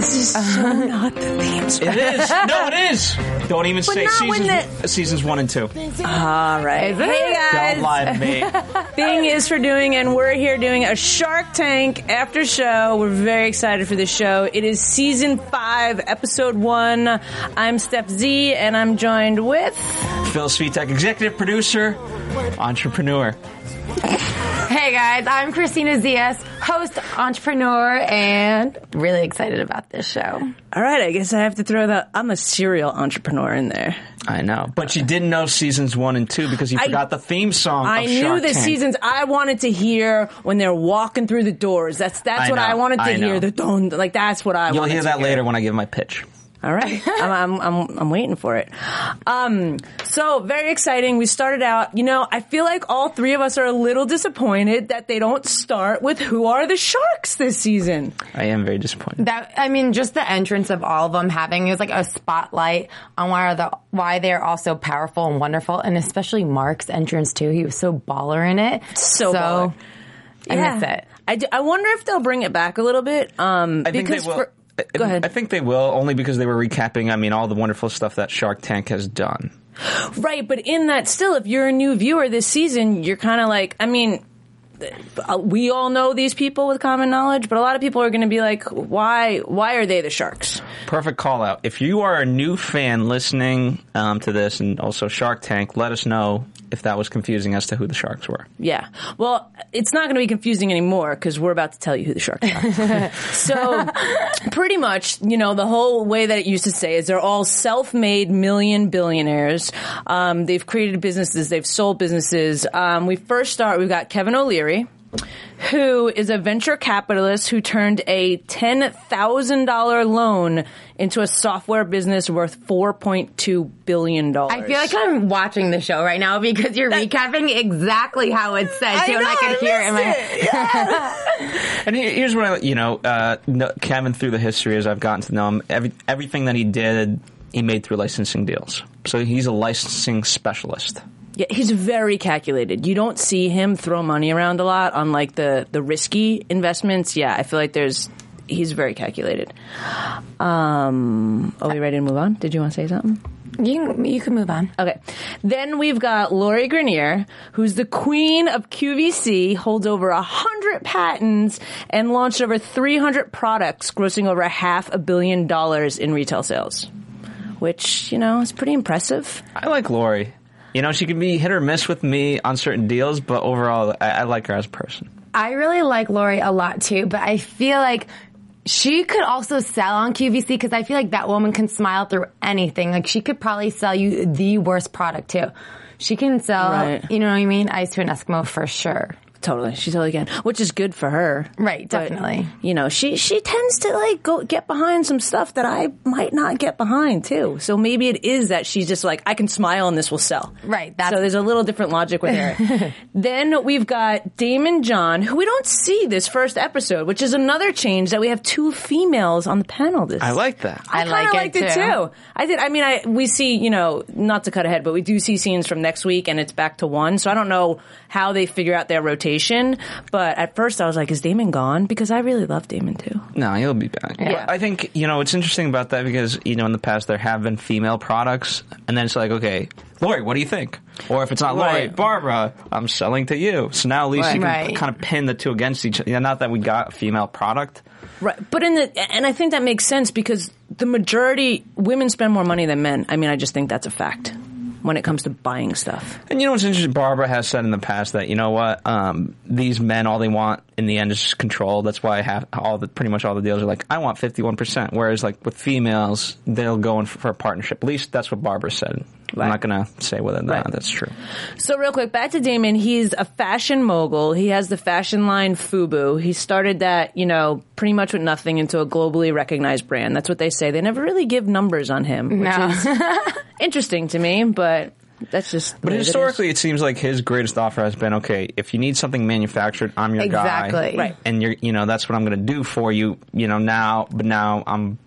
This is uh-huh. so not the theme song. It is. No, it is. Don't even say not when seasons, seasons one and two. All right. Hey guys. Don't lie to me. Thing is for doing, and we're here doing a Shark Tank after show. We're very excited for this show. It is season five, episode one. I'm Steph Z, and I'm joined with. Phil Svitek, executive producer, entrepreneur. Hey guys, I'm Christina Zias, host, entrepreneur, and really excited about this show. All right, I guess I have to throw the I'm a serial entrepreneur in there. I know, but you didn't know seasons one and two because you I- forgot the theme song. I of knew Shark the Tank. seasons I wanted to hear when they're walking through the doors. That's that's I what I wanted to I know. hear. The don, like that's what I. You'll wanted hear to that later when I give my pitch. All right, I'm, I'm, I'm, I'm waiting for it. Um, so very exciting. We started out, you know, I feel like all three of us are a little disappointed that they don't start with who are the sharks this season. I am very disappointed. That I mean, just the entrance of all of them having it was like a spotlight on why are the why they're all so powerful and wonderful, and especially Mark's entrance too. He was so baller in it. So baller. I miss it. I, do- I wonder if they'll bring it back a little bit. Um, I think because they will. for- I- go ahead. I think they will only because they were recapping. I mean, all the wonderful stuff that Shark Tank has done. Right, but in that still, if you're a new viewer this season, you're kind of like, I mean, uh, we all know these people with common knowledge, but a lot of people are going to be like, why, why are they the sharks? Perfect call out. If you are a new fan listening um, to this and also Shark Tank, let us know if that was confusing as to who the sharks were. Yeah. Well, it's not going to be confusing anymore because we're about to tell you who the sharks are. so, pretty much, you know, the whole way that it used to say is they're all self-made million billionaires. Um, they've created businesses, they've sold businesses. Um, we first start, we've got Kevin O'Leary. Who is a venture capitalist who turned a $10,000 loan into a software business worth $4.2 billion? I feel like I'm watching the show right now because you're recapping exactly how it's said I too, and know, I can I hear it in my. missed And here's what I, you know, uh, kn- Kevin through the history as I've gotten to know him, every, everything that he did, he made through licensing deals. So he's a licensing specialist. Yeah, he's very calculated. You don't see him throw money around a lot on like the the risky investments. Yeah, I feel like there's he's very calculated. Um, are we ready to move on? Did you want to say something? You can, you can move on. Okay. Then we've got Lori Greiner, who's the queen of QVC, holds over a hundred patents, and launched over 300 products, grossing over a half a billion dollars in retail sales. Which, you know, is pretty impressive. I like Lori. You know, she can be hit or miss with me on certain deals, but overall, I, I like her as a person. I really like Lori a lot too, but I feel like she could also sell on QVC because I feel like that woman can smile through anything. Like she could probably sell you the worst product too. She can sell, Right. you know what I mean? Ice to an Eskimo for sure. Totally, she totally can, which is good for her. Right, But, definitely. you know, she she tends to like go get behind some stuff that I might not get behind too. So maybe it is that she's just like I can smile and this will sell. Right, that's- so there's a little different logic with her. then we've got Daymond John, who we don't see this first episode, which is another change that we have two females on the panel. This I like that. I kinda like it liked it too. too. I did. I mean, I we see you know not to cut ahead, but we do see scenes from next week, and it's back to one. So I don't know how they figure out their rotation. But at first, I was like, "Is Daymond gone?" Because I really love Daymond too. No, he'll be back. Yeah. I think, you know, it's interesting about that because, you know, in the past there have been female products, and then it's like, okay, Lori, what do you think? Or if it's not Lori, Right. Barbara, I'm selling to you. So now at least you can Right. kind of pin the two against each other. Not that we got a female product. Right. But in the and I think that makes sense because the majority women spend more money than men. I mean, I just think that's a fact. When it comes to buying stuff. And you know what's interesting? Barbara has said in the past that you know what um, these men all they want in the end is control. That's why I have all the pretty much all the deals are like I want fifty one percent. Whereas like with females, they'll go in for a partnership. At least that's what Barbara said. Right. I'm not gonna say whether or not Right. that's true. So real quick, back to Daymond. He's a fashion mogul. He has the fashion line FUBU. He started that, you know, pretty much with nothing into a globally recognized brand. That's what they say. They never really give numbers on him, which No. is interesting to me, but that's just. But way it is. historically, it, seems like his greatest offer has been okay. If you need something manufactured, I'm your guy. Exactly. Right. And you're, you know, that's what I'm going to do for you. You know, now, but now I'm.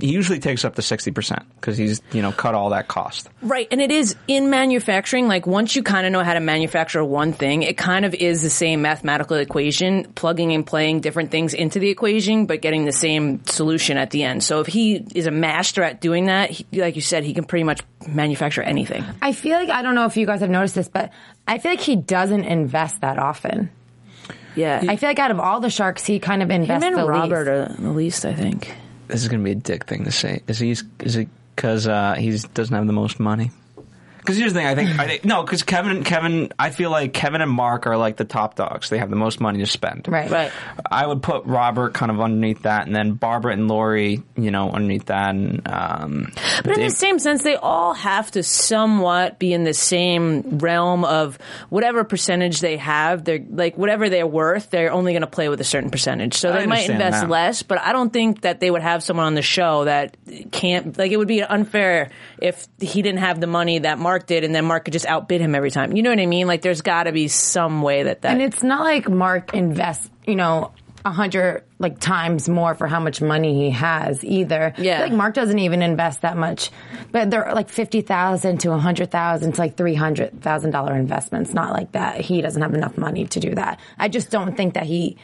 He usually takes up to sixty percent because he's, you know, cut all that cost. Right, and it is in manufacturing. Like once you kind of know how to manufacture one thing, it kind of is the same mathematical equation, plugging and playing different things into the equation, but getting the same solution at the end. So if he is a master at doing that, he, like you said, he can pretty much manufacture anything. I feel like I don't know if you guys have noticed this, but I feel like he doesn't invest that often. Yeah, I feel like out of all the sharks, he kind of him invests and the Robert least. are the least, I think. This is going to be a dick thing to say. Is he? Is it because uh, he doesn't have the most money? Because here's the thing. I think. I think no. Because Kevin. Kevin. I feel like Kevin and Mark are like the top dogs. They have the most money to spend. Right. Right. I would put Robert kind of underneath that, and then Barbara and Lori, you know, underneath that, and um, But in Dave- the same sense, they all have to somewhat be in the same realm of whatever percentage they have. They're like whatever they're worth. They're only going to play with a certain percentage, so I they might invest that. less. But I don't think that they would have someone on the show that can't. Like it would be unfair if he didn't have the money that Mark did, and then Mark could just outbid him every time. You know what I mean? Like there's got to be some way that that. And it's not like Mark invests, you know, a hundred like times more for how much money he has either. Yeah. like Mark doesn't even invest that much, but they're like fifty thousand to a hundred thousand to like three hundred thousand dollar investments. Not like that. He doesn't have enough money to do that. I just don't think that he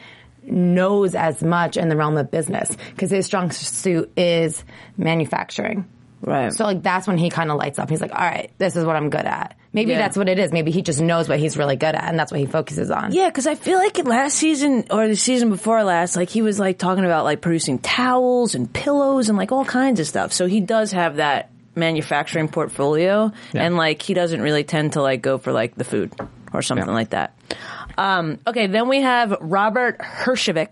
knows as much in the realm of business because his strong suit is manufacturing. Right. So like that's when he kind of lights up. He's like, all right, this is what I'm good at. Maybe Yeah. that's what it is. Maybe he just knows what he's really good at, and that's what he focuses on. Yeah, because I feel like last season or the season before last, like he was like talking about like producing towels and pillows and like all kinds of stuff. So he does have that manufacturing portfolio, and like he doesn't really tend to like go for like the food or something Yeah. like that. Um, okay, then we have Robert Herjavec,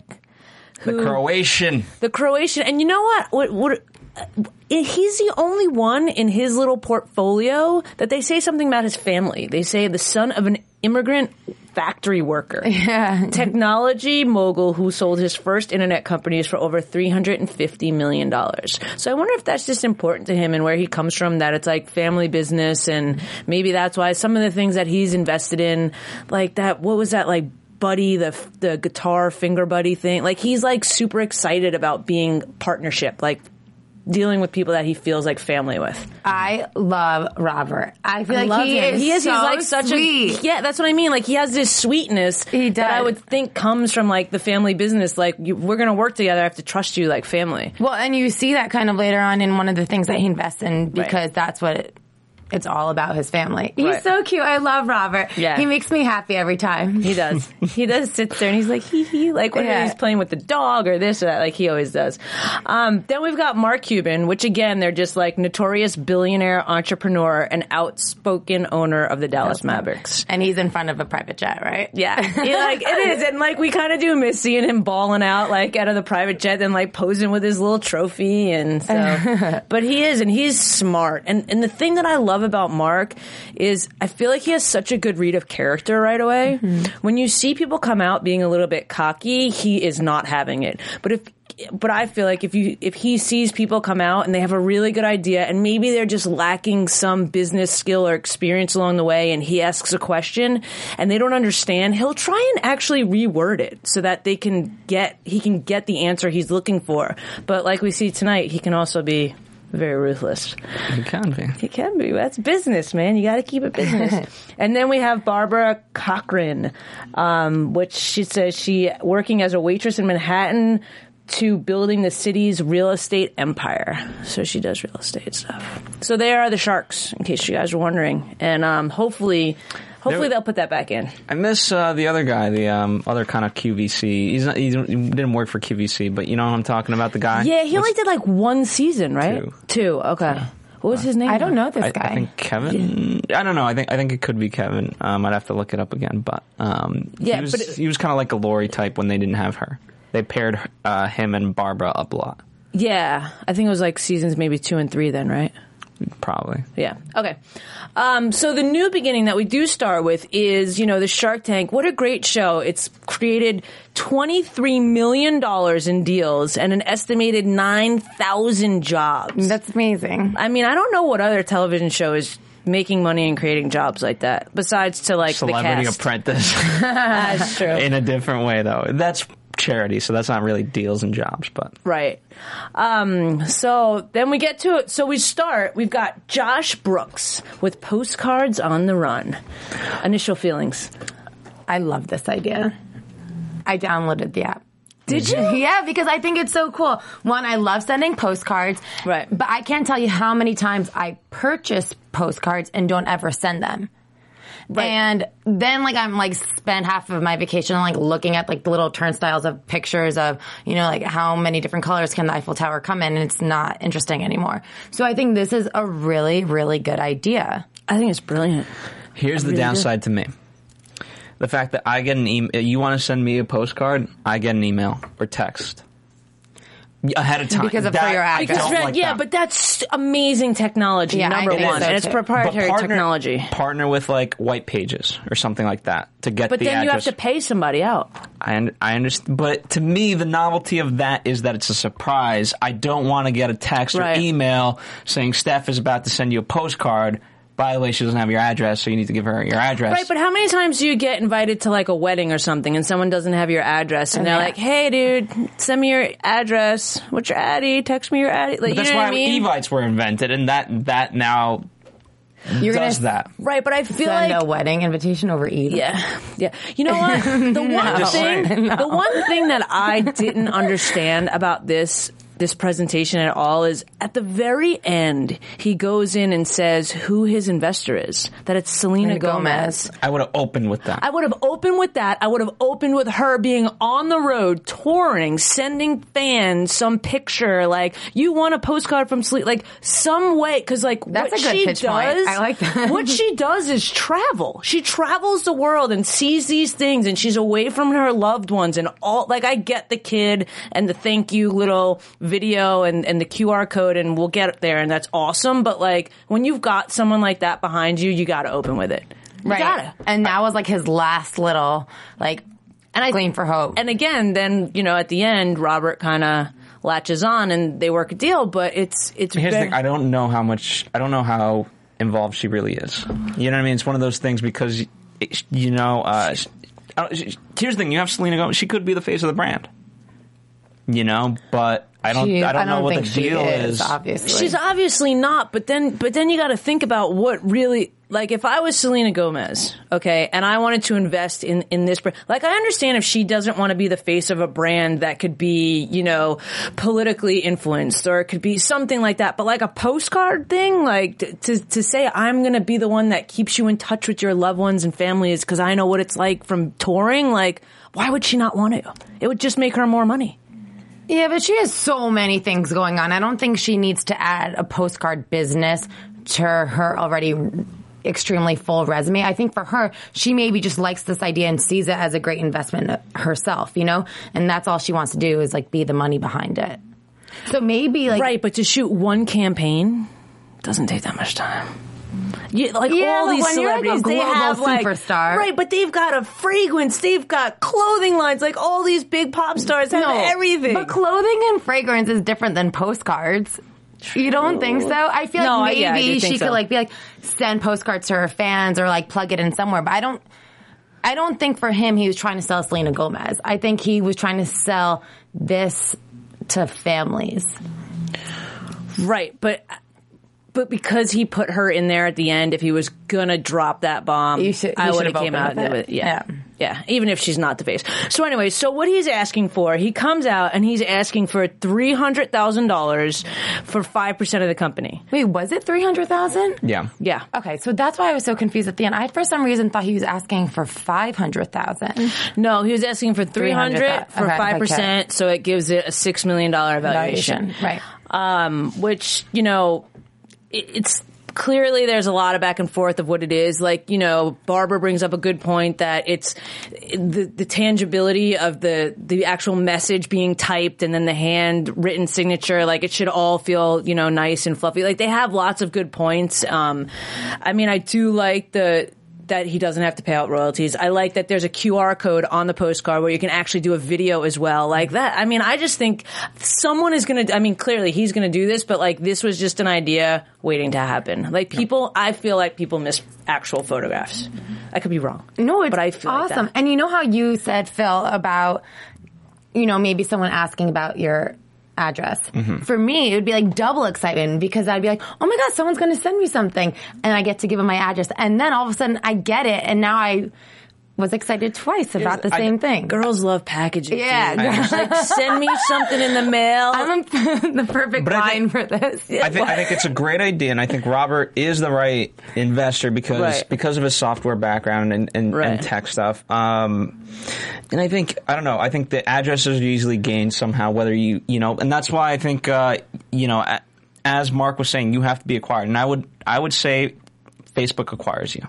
the Croatian. the Croatian, and you know what? What? what Uh, he's the only one in his little portfolio that they say something about his family. They say the son of an immigrant factory worker. Yeah. Technology mogul who sold his first internet companies for over $350 million. So I wonder if that's just important to him and where he comes from, that it's like family business and maybe that's why some of the things that he's invested in, like that, what was that like? buddy the the guitar finger buddy thing like he's like super excited about being partnership like dealing with people that he feels like family with. I love Robert. I feel I like love he him. is he is so he's like such sweet. a yeah that's what I mean. Like he has this sweetness He that I would think comes from like the family business. Like you, we're gonna work together. I have to trust you like family. Well, and you see that kind of later on in one of the things that he invests in because that's what it, it's all about his family. He's Right. so cute. I love Robert. Yeah. He makes me happy every time. He does. he does sit there and he's like, hee hee, like when Yeah. he's playing with the dog or this or that, like he always does. Um, then we've got Mark Cuban, which again, they're just like notorious billionaire entrepreneur and outspoken owner of the Dallas Mavericks. And he's in front of a private jet, right? Yeah, He, like it is, and like we kind of do miss seeing him balling out like out of the private jet and like posing with his little trophy, and so. but he is, and he's smart, and and the thing that I love about Mark is I feel like he has such a good read of character right away. Mm-hmm. When you see people come out being a little bit cocky, he is not having it. But if but I feel like if you if he sees people come out and they have a really good idea and maybe they're just lacking some business skill or experience along the way and he asks a question and they don't understand, he'll try and actually reword it so that they can get he can get the answer he's looking for. But like we see tonight, he can also be very ruthless. He can be. It can be. That's business, man. You got to keep it business. and then we have Barbara Corcoran, um, which she says she working as a waitress in Manhattan to building the city's real estate empire. So she does real estate stuff. So they are the sharks, in case you guys are wondering. And um, hopefully, hopefully There- they'll put that back in. I miss uh, the other guy, the um, other kind of QVC. He's not, he didn't work for QVC, but you know what I'm talking about, the guy. Yeah, he only did like one season, right? Two. Two. Okay. What was his name? I don't know this I, guy. I think Kevin. I don't know. I think I think it could be Kevin. Um, I'd have to look it up again. But um, Yeah, he was but it- he was kind of like a Lori type when they didn't have her. They paired uh, him and Barbara up a lot. Yeah, I think it was like seasons maybe two and three then, right? Probably. Yeah. Okay. Um, so the new beginning that we do start with is, you know, the Shark Tank. What a great show. It's created $23 million in deals and an estimated 9,000 jobs. That's amazing. I mean, I don't know what other television show is making money and creating jobs like that besides to like Celebrity the cast. Apprentice That's true. in a different way though. That's charity, so that's not really deals and jobs. But Right. Um, so then we get to it. So we start. We've got Josh Brooks with postcards on the run. Initial feelings. I love this idea. I downloaded the app. Did you? Yeah, because I think it's so cool. One, I love sending postcards. Right. But I can't tell you how many times I purchase postcards and don't ever send them. And then like I'm like spend half of my vacation like looking at like the little turnstiles of pictures of, you know, like how many different colors can the Eiffel Tower come in and it's not interesting anymore. So I think this is a really, really good idea. I think it's brilliant. here's the really do. downside to me: the fact that I get an email. You want to send me a postcard? I get an email or text ahead of time Because of- for That- your I address. don't like yeah, that. but that's amazing technology. Yeah, number one, so, and it's proprietary partner- technology. Partner with like white pages or something like that to get But the then you have to pay somebody out. I, I understand, but to me, the novelty of that is that it's a surprise. I don't want to get a text Right. or email saying Steph is about to send you a postcard. By the way, she doesn't have your address, so you need to give her your address. Right, but how many times do you get invited to like a wedding or something and someone doesn't have your address and oh, they're Yeah. like, "Hey, dude, send me your address. What's your addy? Text me your addy." Like, you that's know why what I mean? Evites were invented, and that that now You're does gonna that. Right, but I feel send like a wedding invitation over email. Yeah, yeah. You know what? The one Just thing, saying. the one thing that I didn't understand about this this presentation at all is at the very end he goes in and says who his investor is. That it's Selena Selena Gomez. Gomez. I would have opened with that. I would have opened with that. I would have opened with her being on the road, touring, sending fans some picture, like you want a postcard from Sleep, like some way, because like That's what a good she pitch does, point. I like that. what she does is travel. She travels the world and sees these things, and she's away from her loved ones and all. Like I get the kid and the thank you little video and and the QR code, and we'll get there, and that's awesome. But like when you've got someone like that behind you, you got to open with it. You Right. gotta. And that was like his last little like And I gleam for hope. And again, then you know, at the end, Robert kind of latches on, and they work a deal. But it's it's Here's the thing: I don't know how much. I don't know how involved she really is. You know what I mean? It's one of those things because it, you know. Uh, sh- I don't- sh- here's the thing: you have Selena Gomez. She could be the face of the brand. You know, but I don't. She- I don't know what the deal is, is. Obviously, She's obviously not, but then but then you got to think about what really like if I was Selena Gomez, okay, and I wanted to invest in in this brand. Like I understand if she doesn't want to be the face of a brand that could be, you know, politically influenced or it could be something like that, but like a postcard thing, like t- to to say I'm going to be the one that keeps you in touch with your loved ones and families cuz I know what it's like from touring, like why would she not want to? It would just make her more money. Yeah, but she has so many things going on. I don't think she needs to add a postcard business to her already extremely full resume. I think for her, she maybe just likes this idea and sees it as a great investment herself, you know? And that's all she wants to do is like be the money behind it. So maybe like Right, but to shoot one campaign doesn't take that much time. You, like Yeah, all these when you're, like, a celebrities, they global have like superstar- right, but they've got a fragrance, they've got clothing lines, like all these big pop stars have everything. But clothing and fragrance is different than postcards. You don't think so? I feel No, like yeah, I maybe do she think could so. like be like send postcards to her fans or like plug it in somewhere. But I don't. I don't think for him he was trying to sell Selena Gomez. I think he was trying to sell this to families. right, but but because he put her in there at the end, if he was gonna drop that bomb, You should- he I would have have came out with with it. it. Yeah. Yeah. yeah, even if she's not the face. So anyway, so what he's asking for, he comes out and he's asking for three hundred thousand dollars for five percent of the company. Wait, was it three hundred thousand? Yeah. Yeah. Okay, so that's why I was so confused at the end. I for some reason thought he was asking for five hundred thousand. No, he was asking for 300 300, for okay, 5%, so it gives it a $6 million valuation. Right. Um, which, you know, it- it's clearly there's a lot of back and forth of what it is. Like you know, Barbara brings up a good point that it's the the tangibility of the the actual message being typed and then the handwritten signature. Like it should all feel you know nice and fluffy. Like they have lots of good points. Um, I mean, I do like the that he doesn't have to pay out royalties. I like that there's a QR code on the postcard where you can actually do a video as well, like that. I mean, I just think someone is going to, I mean, clearly he's going to do this, but like this was just an idea waiting to happen. Like people, I feel like people miss actual photographs. I could be wrong. No, it's but I feel like awesome. that. and you know how you said, Phil, about, you know, maybe someone asking about your address. Mm-hmm. For me, it would be like double excitement because I'd be like, oh my God, someone's going to send me something. And I get to give them my address. And then all of a sudden I get it. And now I was excited twice about the I- same thing. Girls love packaging. Yeah, like send me something in the mail. I'm the perfect But line think- for this. I think I think it's a great idea, and I think Robert is the right investor because Right. because of his software background and, and, Right. and tech stuff. Um, and I think I don't know. I think the addresses are easily gained somehow, whether you you know, and that's why I think uh, you know, as Mark was saying, you have to be acquired, and I would I would say Facebook acquires you.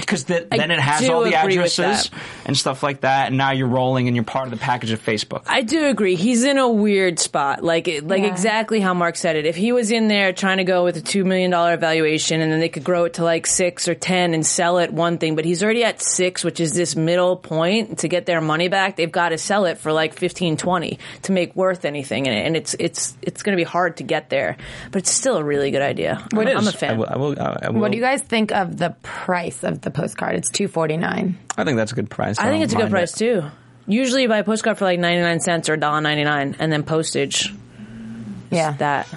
Because then it has all the addresses and stuff like that, and now you're rolling and you're part of the package of Facebook. I do agree. He's in a weird spot. Like, like Yeah. exactly how Mark said it. If he was in there trying to go with a two million dollar valuation, and then they could grow it to like six or ten and sell it, one thing. But he's already at six, which is this middle point to get their money back. They've got to sell it for like 15, 20 to make worth anything in it, and it's it's it's going to be hard to get there. But it's still a really good idea. I'm, I'm a I fan. will, I will, I will, What do you guys think of the price of the postcard? It's two forty nine. I think that's a good price. I think it's a good price it. too. Usually, you buy a postcard for like ninety nine cents or $1.99, and then postage. Yeah. That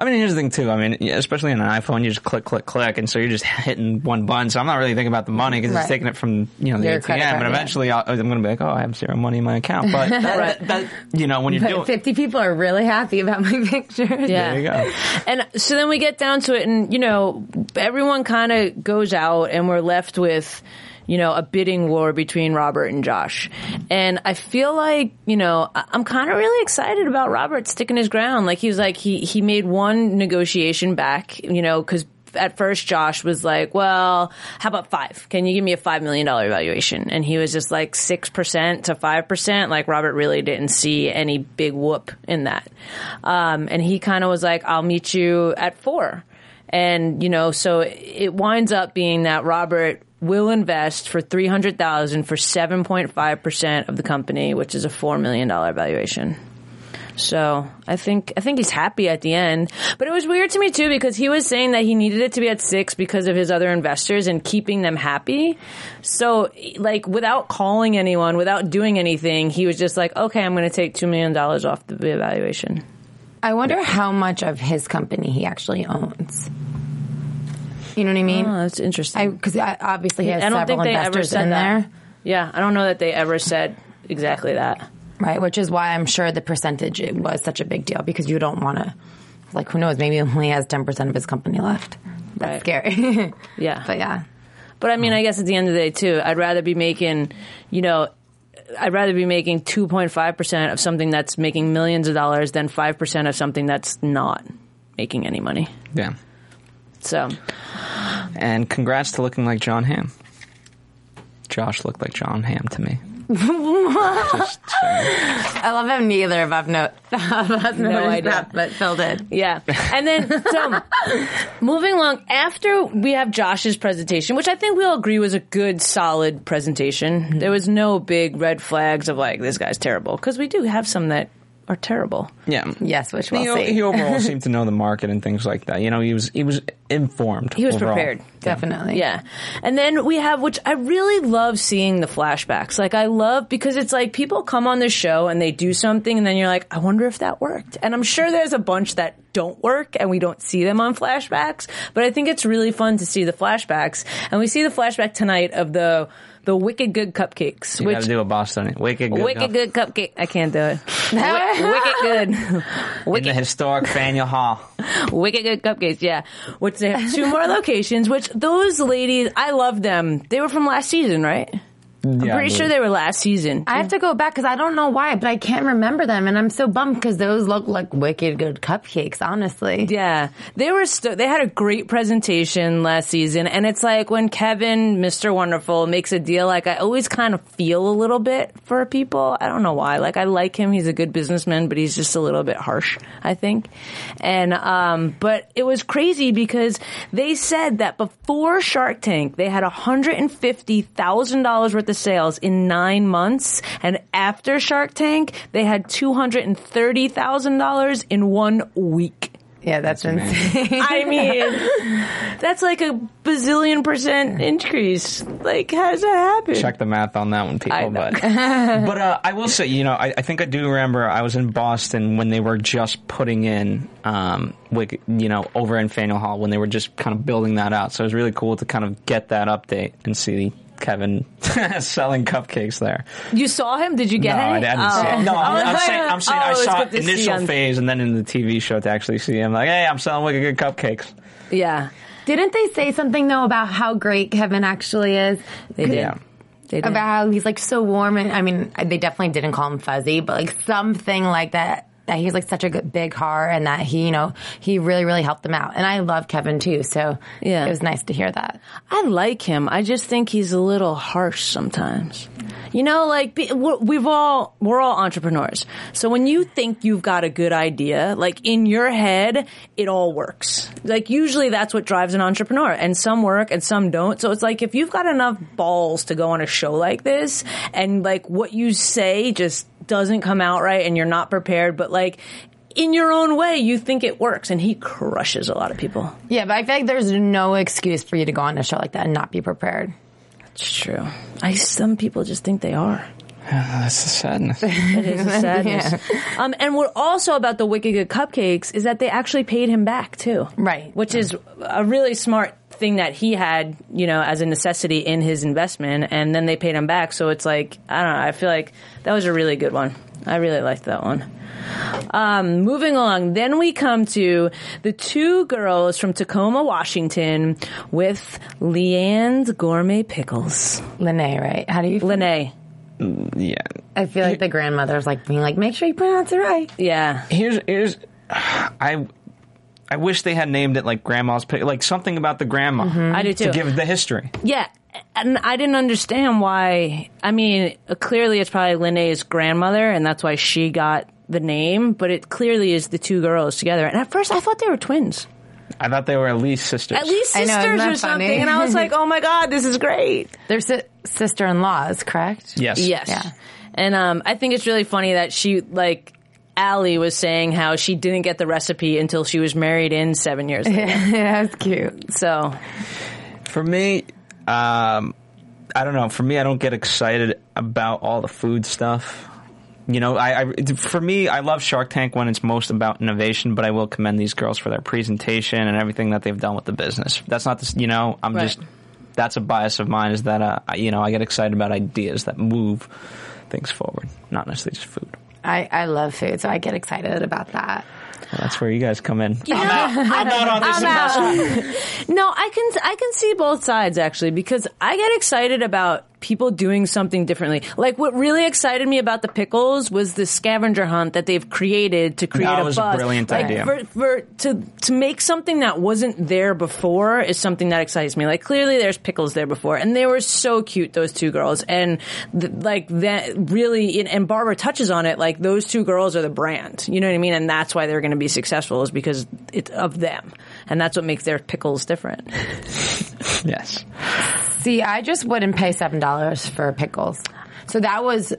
I mean, here's the thing too. I mean, especially on an iPhone, you just click, click, click, and so you're just hitting one button. So I'm not really thinking about the money because Right. it's taking it from you know the Your ATM. credit card, but eventually, I'll, I'm going to be like, oh, I have zero money in my account. But that, that, that- you know, when you're doing, 50 people are really happy about my pictures. Yeah. there you go. And so then we get down to it, and you know, everyone kind of goes out, and we're left with, you know, a bidding war between Robert and Josh. And I feel like, you know, I'm kind of really excited about Robert sticking his ground. Like he was like he he made one negotiation back, you know, because. At first, Josh was like, "Well, how about five? Can you give me a five million dollar valuation?" And he was just like six percent to five percent. Like Robert really didn't see any big whoop in that, um, and he kind of was like, "I'll meet you at four. And you know, so it winds up being that Robert will invest for three hundred thousand for seven point five percent of the company, which is a four million dollar valuation. So I think I think he's happy at the end. But it was weird to me too because he was saying that he needed it to be at six because of his other investors and keeping them happy. So like without calling anyone, without doing anything, he was just like, Okay, I'm gonna take two million dollars off the evaluation. I wonder how much of his company he actually owns. You know what I mean? Oh, that's interesting. Because obviously he has I don't several think they ever investors said in that. there, Yeah, I don't know that they ever said exactly that. right? Which is why I'm sure the percentage it was such a big deal because you don't want to, like, who knows? Maybe he only has ten percent of his company left. That's Right. scary. Yeah. but yeah, But I mean, I guess at the end of the day, too, I'd rather be making, you know, I'd rather be making 2.5% of something that's making millions of dollars than 5% of something that's not making any money. Yeah. So, And congrats to looking like Jon Hamm. Josh looked like Jon Hamm to me. I love how neither of us know. of us No idea. that, but Phil did. yeah. And then, so, moving along, after we have Josh's presentation, which I think we all agree was a good, solid presentation, mm-hmm. there was no big red flags of like, this guy's terrible. Because we do have some that are terrible. Yeah. Yes, which He, we'll see. he overall seemed to know the market and things like that. You know, he was he was informed. He was overall. prepared. Definitely. Yeah. And then we have, which I really love seeing the flashbacks. Like, I love because it's like people come on the show and they do something, and then you're like, I wonder if that worked. And I'm sure there's a bunch that don't work and we don't see them on flashbacks, but I think it's really fun to see the flashbacks. And we see the flashback tonight of the, the Wicked Good Cupcakes, You which got to do a Boston. Wicked good. Wicked enough. Good Cupcake. I can't do it. Wi- Wicked Good. In the Wicked historic Faneuil Hall. Wicked Good Cupcakes, yeah. Which they have two more locations, which those ladies, I love them. They were from last season, right? I'm pretty sure they were last season. I have to go back because I don't know why, but I can't remember them, and I'm so bummed because those look like wicked good cupcakes. Honestly, Yeah, they were. St- they had a great presentation last season, and it's like when Kevin, Mister Wonderful, makes a deal. Like I always kind of feel a little bit for people. I don't know why. Like I like him. He's a good businessman, but he's just a little bit harsh. I think. And um, but it was crazy because they said that before Shark Tank, they had hundred and fifty thousand dollars worth of sales in nine months, and after Shark Tank, they had two hundred and thirty thousand dollars in one week. yeah, that's, insane. I mean, that's like a bazillion percent increase. Like, how does that happen? check the math on that one, people. I know. But but uh, I will say, you know, I, I think I do remember I was in Boston when they were just putting in, um, Wick, you know, over in Faneuil Hall when they were just kind of building that out. So it was really cool to kind of get that update and see Kevin selling cupcakes there. You saw him? Did you get no, I didn't Oh. see him. No, I was I'm, I'm like, saying, I'm saying oh, I oh, saw good to see initial phase and then in the TV show to actually see him. Like, hey, I'm selling wicked good cupcakes. Yeah, Didn't they say something though about how great Kevin actually is? they did. Yeah. They did. About how he's like so warm, and I mean, they definitely didn't call him fuzzy, but like something like that. That he's like such a good big heart, and that he, you know, he really, really helped them out. And I love Kevin too, so Yeah. it was nice to hear that. I like him. I just think he's a little harsh sometimes. You know, like we've all we're all entrepreneurs. So when you think you've got a good idea, like in your head, it all works. Like usually that's what drives an entrepreneur, and some work and some don't. So it's like if you've got enough balls to go on a show like this, and like what you say just doesn't come out right, and you're not prepared, but like. In your own way, you think it works, and he crushes a lot of people. Yeah, but I feel like there's no excuse for you to go on a show like that and not be prepared. That's true. I some people just think they are. Yeah, That's the sadness. It is a sadness. Um, and what also about the Wicked Good Cupcakes is that they actually paid him back too. Right. Which is a really smart thing that he had, you know, as a necessity in his investment, and then they paid him back. So it's like I don't know. I feel like that was a really good one. I really liked that one. Um, moving along, then we come to the two girls from Tacoma, Washington, with Leanne's Gourmet Pickles. Lene, right? How do you? Lene, yeah. I feel like the grandmother's like being like, make sure you pronounce it right. yeah, here's here's I I wish they had named it like grandma's pick like something about the grandma. I do too. To give the history. Yeah, and I didn't understand why. I mean, clearly it's probably Linnea's grandmother, and that's why she got the name. But it clearly is the two girls together. And at first, I thought they were twins, I thought they were at least sisters. at least I know, isn't sisters or something. And I was like, oh my god, this is great. They're si- sister-in-laws, correct? Yes. Yes. Yeah. And um, I think it's really funny that she like. Allie was saying how she didn't get the recipe until she was married in seven years later. yeah, that's cute. so For me, um, I don't know. For me, I don't get excited about all the food stuff. You know, I, I for me, I love Shark Tank when it's most about innovation, but I will commend these girls for their presentation and everything that they've done with the business. That's not, this, you know, I'm Right. just that's a bias of mine is that uh, I- you know I get excited about ideas that move things forward, not necessarily just food. I, I love food, so I get excited about that. Well, that's where you guys come in. I'm out. I'm not on this investment. No, I can I can see both sides actually because I get excited about people doing something differently. Like what really excited me about the pickles was the scavenger hunt that they've created to create That a was a buzz. brilliant like, idea. For, for to to make something that wasn't there before is something that excites me. Like clearly there's pickles there before, and they were so cute those two girls, and th- like that really. And, and Barbara touches on it. Like those two girls are the brand. You know what I mean? And that's why they're going to be successful is because it's of them, and that's what makes their pickles different. yes. See, I just wouldn't pay seven dollars for pickles. So that was,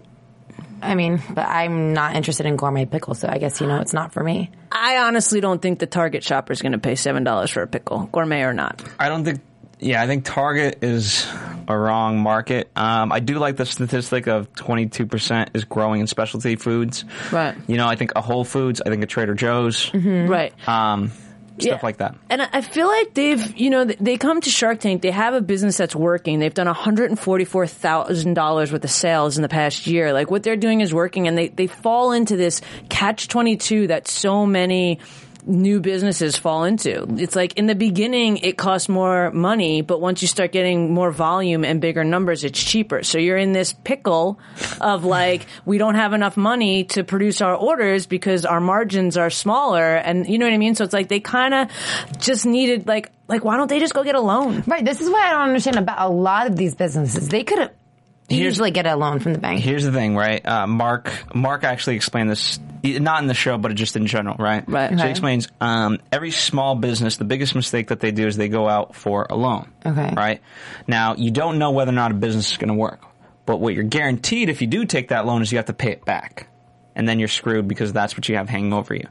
I mean, but I'm not interested in gourmet pickles, so I guess you know it's not for me. I honestly don't think the Target shopper is going to pay seven dollars for a pickle, gourmet or not. I don't think. Yeah, I think Target is a wrong market. Um, I do like the statistic of 22% is growing in specialty foods. Right. You know, I think a Whole Foods, I think a Trader Joe's, Right. um, stuff Yeah. like that. And I feel like they've, you know, they come to Shark Tank. They have a business that's working. They've done one hundred and forty-four thousand dollars worth of sales in the past year. Like what they're doing is working, and they they fall into this catch twenty-two that so many new businesses fall into. It's like in the beginning, it costs more money, but once you start getting more volume and bigger numbers, it's cheaper. So you're in this pickle of like, we don't have enough money to produce our orders because our margins are smaller. And you know what I mean? So it's like they kind of just needed like, like, why don't they just go get a loan? Right. This is what I don't understand about a lot of these businesses. They could have usually get a loan from the bank. Here's the thing, right? Uh, Mark Mark actually explained this, not in the show, but just in general, right? Right. So Okay. he explains um, every small business, the biggest mistake that they do is they go out for a loan. Okay. Right. Now you don't know whether or not a business is going to work, but what you're guaranteed if you do take that loan is you have to pay it back, and then you're screwed because that's what you have hanging over you.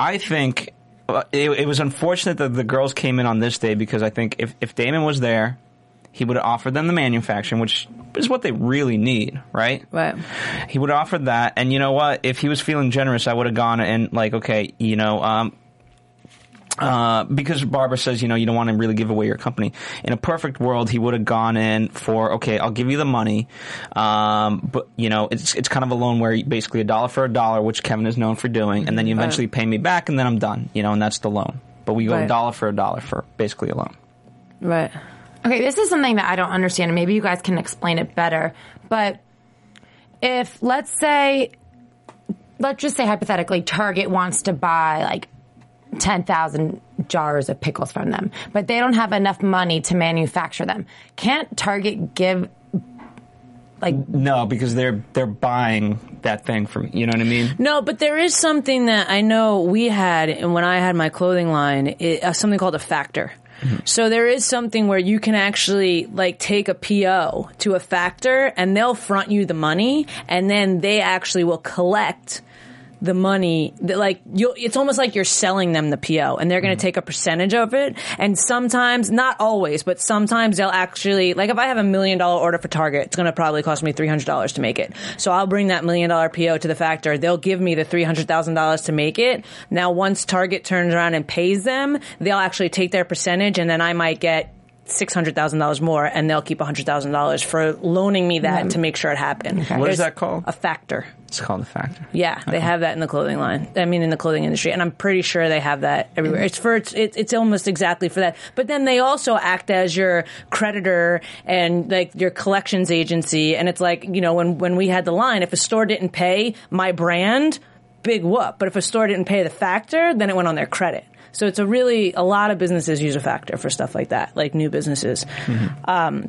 I think. uh, It, it was unfortunate that the girls came in on this day because I think if, if Daymond was there, he would have offered them the manufacturing, which is what they really need, right? Right. He would have offered that, and you know what? If he was feeling generous, I would have gone and like, okay, you know, um, uh, because Barbara says, you know, you don't want to really give away your company. In a perfect world, he would have gone in for, okay, I'll give you the money, um, but you know, it's it's kind of a loan where you, basically a dollar for a dollar, which Kevin is known for doing, and then you eventually pay me back, and then I'm done, you know, and that's the loan. But we go Right. dollar for a dollar for basically a loan. Right. Okay, this is something that I don't understand, and maybe you guys can explain it better. But if, let's say, let's just say hypothetically, Target wants to buy like 10,000 jars of pickles from them, but they don't have enough money to manufacture them. Can't Target give, like, No, because they're they're buying that thing from you know what I mean. No, but there is something that I know we had, and when I had my clothing line, it, uh, something called a factor. So there is something where you can actually like take a PO to a factor and they'll front you the money and then they actually will collect the money that like you it's almost like you're selling them the PO and they're going to mm-hmm. take a percentage of it. And sometimes not always but sometimes they'll actually like if I have a million dollar order for Target it's going to probably cost me $300 to make it. So I'll bring that million dollar PO to the factor. They'll give me the $300,000 to make it. Now once Target turns around and pays them they'll actually take their percentage and then I might get six hundred thousand dollars more, and they'll keep hundred thousand dollars for loaning me that to hmm. make sure it happened. What is There's that called? A factor. It's called a factor. Yeah, they have that in the clothing line. I mean, in the clothing industry, and I'm pretty sure they have that everywhere. It's for it's it, it's almost exactly for that. But then they also act as your creditor and like your collections agency. And it's like you know when when we had the line, if a store didn't pay my brand, big whoop. But if a store didn't pay the factor, then it went on their credit. So it's a really a lot of businesses use a factor for stuff like that, like new businesses. Um,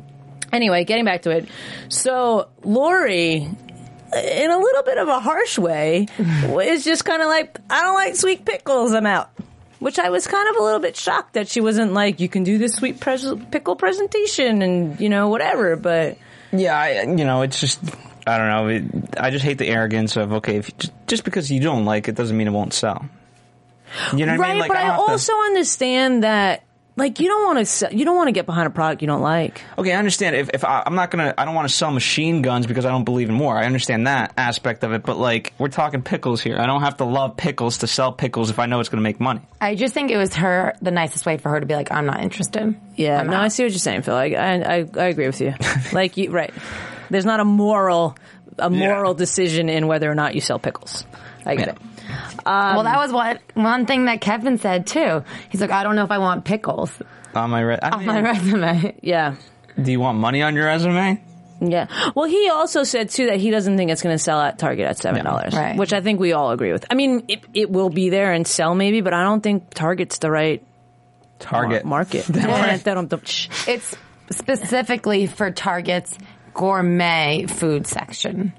anyway, getting back to it. So Lori, in a little bit of a harsh way, is just kind of like, I don't like sweet pickles. I'm out. Which I was kind of a little bit shocked that she wasn't like, you can do this sweet pres- pickle presentation and you know whatever. But Yeah, I, you know, it's just I don't know. It, I just hate the arrogance of okay, if, just because you don't like it doesn't mean it won't sell. You know what right, I mean? Like, but I, don't have to- also understand that like you don't want to you don't want to get behind a product you don't like. okay, I understand. If, if I, I'm not gonna, I don't want to sell machine guns because I don't believe in war. I understand that aspect of it, but like we're talking pickles here. I don't have to love pickles to sell pickles if I know it's gonna make money. I just think it was her, the nicest way for her to be like, I'm not interested. Yeah, I'm no, I see what you're saying, Phil. I I, I, I agree with you. like you, right? There's not a moral a moral decision in whether or not you sell pickles. I get it. Um, well, that was what one thing that Kevin said too. He's like, I don't know if I want pickles On my, re- I on mean, my resume. Yeah. do you want money on your resume? Yeah. Well, he also said too that he doesn't think it's going to sell at Target at seven dollars, Yeah. Right. which I think we all agree with. I mean, it, it will be there and sell maybe, but I don't think Target's the right mar- Target market. They don't- they don't- shh. It's specifically for Target's gourmet food section.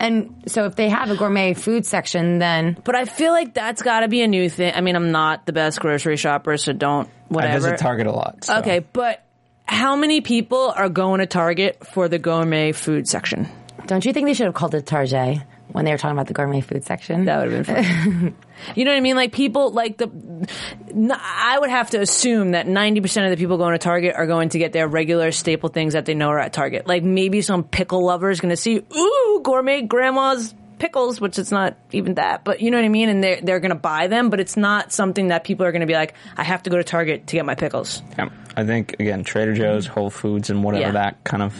And so if they have a gourmet food section, then But I feel like that's got to be a new thing. I mean, I'm not the best grocery shopper, so don't whatever. I visit Target a lot. so. Okay, but how many people are going to Target for the gourmet food section? don't you think they should have called it Target when they were talking about the gourmet food section? That would have been fun. you know what I mean? Like people, like the, n- I would have to assume that 90% of the people going to Target are going to get their regular staple things that they know are at Target. Like maybe some pickle lover is going to see, ooh, gourmet grandma's pickles, which it's not even that, but you know what I mean? And they're, they're going to buy them, but it's not something that people are going to be like, I have to go to Target to get my pickles. Yeah. I think again, Trader Joe's, Whole Foods, and whatever Yeah. that kind of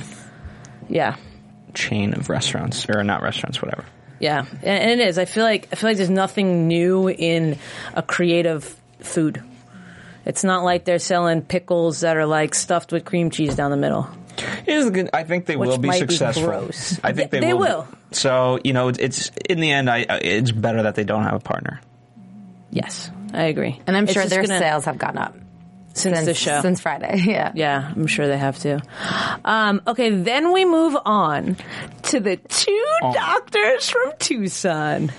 Yeah. chain of restaurants or not restaurants, whatever. Yeah, and, and it is. I feel like I feel like there's nothing new in a creative food. It's not like they're selling pickles that are like stuffed with cream cheese down the middle. Here's the good. I think they Which will be might be successful. gross. I think they, They will. will. So you know, it's, it's in the end. I I- it's better that they don't have a partner. Yes, I agree. And I'm It's sure their gonna- sales have gone up since, since the show. since Friday. Yeah. Yeah, I'm sure they have to. Um, okay, then we move on to the two Oh. doctors from Tucson.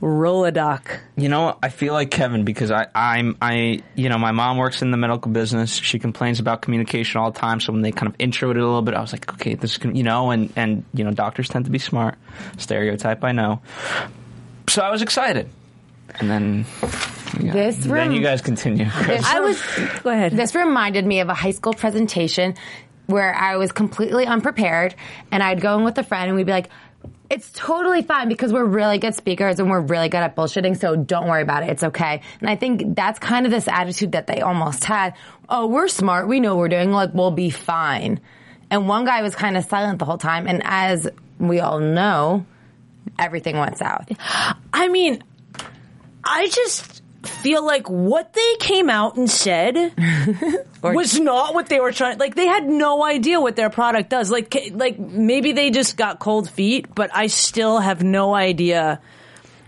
Rolodoc. You know, I feel like Kevin because I, I'm, I, you know, my mom works in the medical business. She complains about communication all the time. So when they kind of intro it a little bit, I was like, okay, this, is gonna- you know, and and you know, doctors tend to be smart. Stereotype, I know. So I was excited, and then, yeah, This then you guys continue. 'cause- I was. Go ahead. This reminded me of a high school presentation where I was completely unprepared and I'd go in with a friend and we'd be like, it's totally fine because we're really good speakers and we're really good at bullshitting, so don't worry about it. It's okay. And I think that's kind of this attitude that they almost had. Oh, we're smart. We know what we're doing. Like, we'll be fine. And one guy was kind of silent the whole time. And as we all know, everything went south. I mean, I just feel like what they came out and said was not what they were trying. Like they had no idea what their product does. Like, like maybe they just got cold feet, but I still have no idea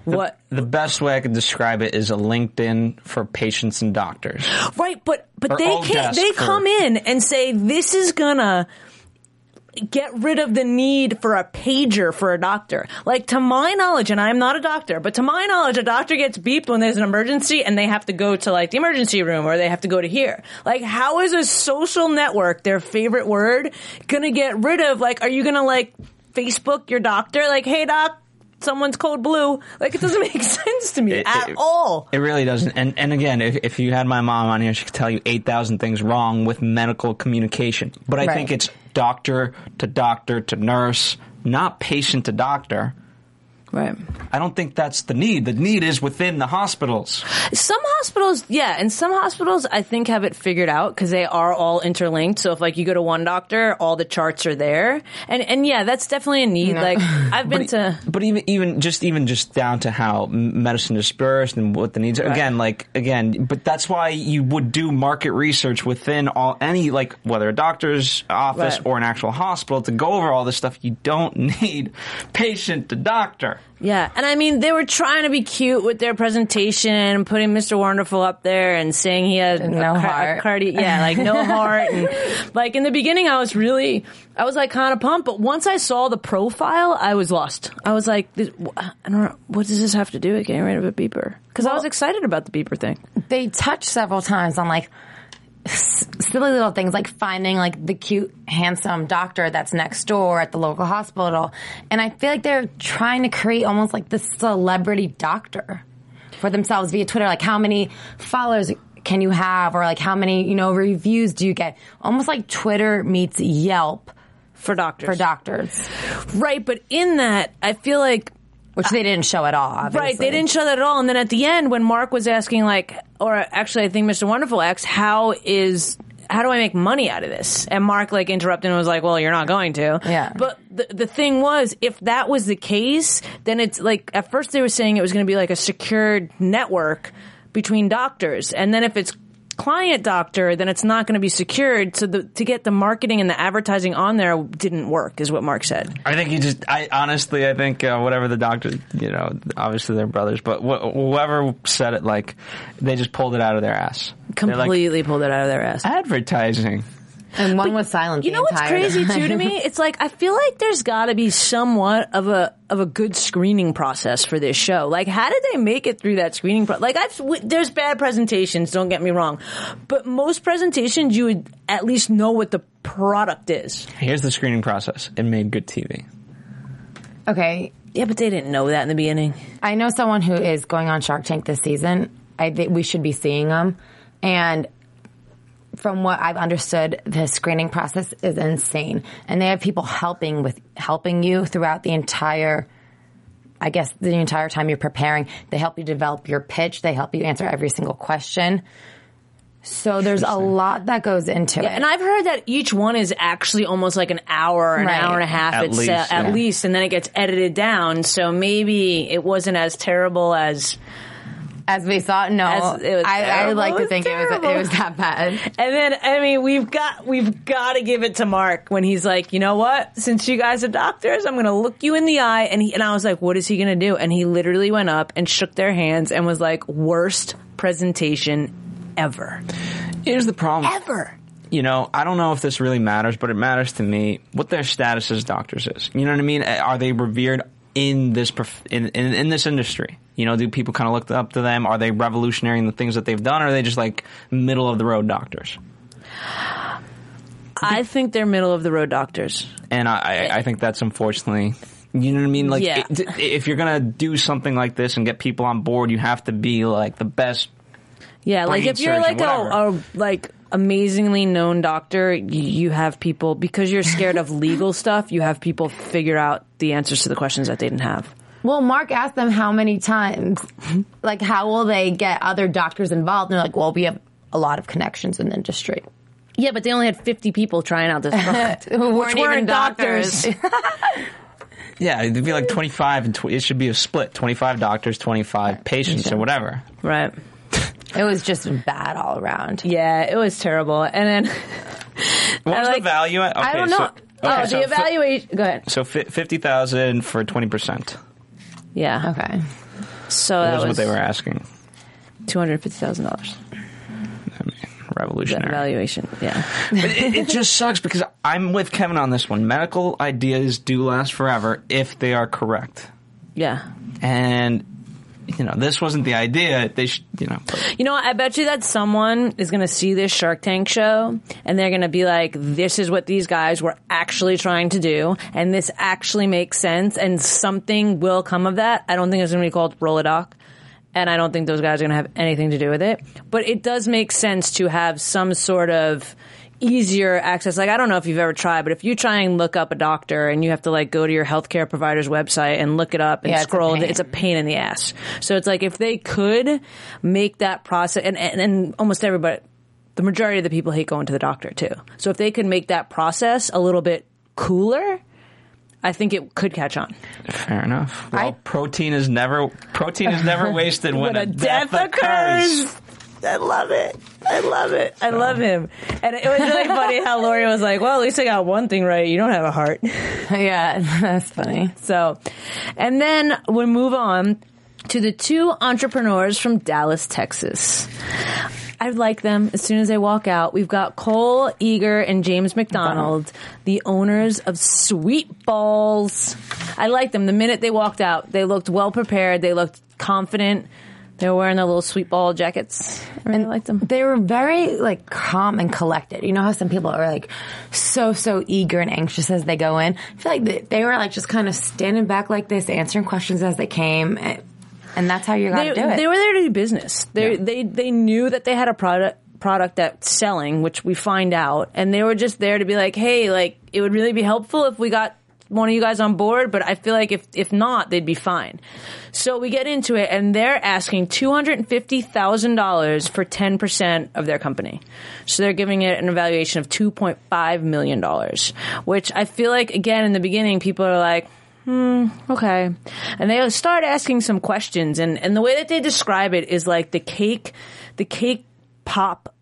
what. the best way I could describe it is a LinkedIn for patients and doctors. Right, but but Or they can't. They for- come in and say this is gonna get rid of the need for a pager for a doctor. Like to my knowledge, and I'm not a doctor, but to my knowledge, a doctor gets beeped when there's an emergency and they have to go to like the emergency room or they have to go to here. Like how is a social network, their favorite word, gonna get rid of like, are you gonna like Facebook your doctor? Like, hey doc, someone's code blue. Like it doesn't make sense to me It- at it- all. It really doesn't. And and again, if, if you had my mom on here, she could tell you eight thousand things wrong with medical communication. But I Right. think it's doctor to doctor to nurse, not patient to doctor. Right. I don't think that's the need. The need is within the hospitals. Some hospitals, yeah, and some hospitals I think have it figured out because they are all interlinked. So if like you go to one doctor, all the charts are there, and and yeah, that's definitely a need. Like I've been to. But even even just even just down to how medicine is dispersed and what the needs are. Again, like again, but that's why you would do market research within all any like whether a doctor's office Right. or an actual hospital to go over all this stuff. You don't need patient to doctor. Yeah, and I mean they were trying to be cute with their presentation and putting Mr. Wonderful up there and saying he had No a, heart. a cardi- yeah, like no heart. And like in the beginning, I was really, I was like kind of pumped, but once I saw the profile, I was lost. I was like, this, I don't know, what does this have to do with getting rid of a beeper? Because I was excited about the beeper thing. they touched several times on like silly little things like finding like the cute handsome doctor that's next door at the local hospital and i feel like they're trying to create almost like this celebrity doctor for themselves via twitter like how many followers can you have or like how many you know reviews do you get almost like twitter meets yelp For doctors. for doctors Right, but in that, I feel like which they didn't show at all obviously. Right, they didn't show that at all. And then at the end, when Mark was asking, like, or actually, I think Mr. Wonderful asked, "How is how do I make money out of this?" And Mark like interrupted and was like, "Well, you're not going to." Yeah. But the the thing was, if that was the case, then it's like at first they were saying it was going to be like a secured network between doctors, and then if it's client doctor, then it's not going to be secured. So the, to get the marketing and the advertising on there didn't work, is what Mark said. I think you just. I honestly, I think uh, whatever the doctor, you know, obviously they're brothers, but wh- whoever said it, like they just pulled it out of their ass. They're like, Completely pulled it out of their ass. advertising. And one was silent You the know what's crazy time. too to me? It's like I feel like there's got to be somewhat of a of a good screening process for this show. Like, how did they make it through that screening? Pro- like, I've w- there's bad presentations. Don't get me wrong, but most presentations you would at least know what the product is. Here's the screening process. It made good TV. okay Yeah, but they didn't know that in the beginning. I know someone who is going on Shark Tank this season. I think we should be seeing them. And from what I've understood, the screening process is insane. And they have people helping with helping you throughout the entire I guess the entire time you're preparing. They help you develop your pitch. They help you answer every single question. So there's a lot that goes into Yeah, it. and I've heard that each one is actually almost like an hour, an Right. hour and a half At least, uh, at yeah. least, and then it gets edited down. So maybe it wasn't as terrible as. As we saw, no, As- it was I, I terrible. like It to was think it was it was that bad. And then I mean, we've got we've got to give it to Mark when he's like, you know what? Since you guys are doctors, I'm going to look you in the eye. And he and I was like, what is he going to do? And he literally went up and shook their hands and was like, worst presentation ever, Here's the problem. ever. you know, I don't know if this really matters, but it matters to me what their status as doctors is. You know what I mean? Are they revered in this prof- in, in in this industry? You know, do people kind of look up to them? Are they revolutionary in the things that they've done? Or are they just like middle of the road doctors? I think they're middle of the road doctors. And I, I, I think that's unfortunately, you know what I mean? Like, Yeah. it- if you're gonna do something like this and get people on board, you have to be like the best. Yeah, like if you're like a, a like amazingly known doctor, you have people because you're scared of legal stuff. You have people figure out the answers to the questions that they didn't have. Well, Mark asked them how many times, like, how will they get other doctors involved? And they're like, well, we have a lot of connections in the industry. Yeah, but they only had 50 people trying out this product, Who which weren't even doctors. Yeah, it'd be like 25 and tw- it should be a split 25 doctors, 25 patients, or whatever. right. It was just bad all around. Yeah, it was terrible. And then What was like- oh, the value? Okay, I don't know. So, okay, oh, so the fi- evaluation. Go ahead. So fi- fifty thousand for twenty percent. Yeah. Okay. So That that was was what they were asking. two hundred fifty thousand dollars. I mean, revolutionary. Evaluation. Yeah. But it, it just sucks because I'm with Kevin on this one. Medical ideas do last forever if they are correct, Yeah. and you know this wasn't the idea. They should, you know. but- You know. I bet you that someone is going to see this Shark Tank show and they're going to be like, this is what these guys were actually trying to do and this actually makes sense and something will come of that. I don't think it's going to be called Rolodoc and I don't think those guys are going to have anything to do with it. But it does make sense to have some sort of easier access. Like, I don't know if you've ever tried, but if you try and look up a doctor and you have to like go to your healthcare provider's website and look it up and Yeah, it's a scroll, it's a pain in the ass. So it's like if they could make that process, and, and, and almost everybody, the majority of the people hate going to the doctor too. So if they could make that process a little bit cooler, I think it could catch on. Fair enough. Well, I- protein is never protein is never wasted when, When a death occurs. I love it. I love it. I love him. And it was really funny how Lori was like, well, at least I got one thing right. You don't have a heart. Yeah, that's funny. So, and then we move on to the two entrepreneurs from Dallas, Texas. I like them as soon as they walk out. We've got Cole Eager and James McDonald, the owners of Sweet Balls. I like them. The minute they walked out, they looked well prepared. They looked confident. They were wearing their little sweet ball jackets. I really liked them. They were very like calm and collected. You know how some people are like so so eager and anxious as they go in. I feel like they, they were like just kind of standing back like this, answering questions as they came, and, and that's how you got to do it. they were there to do business. They they they knew that they had a product product that's selling, which we find out, and they were just there to be like, hey, like it would really be helpful if we got one of you guys on board, but I feel like if if not, they'd be fine. So we get into it, and they're asking two hundred and fifty thousand dollars for ten percent of their company. So they're giving it an evaluation of two point five million dollars, which I feel like again in the beginning people are like. Hmm, okay. And they start asking some questions and, and the way that they describe it is like the cake, the cake pop,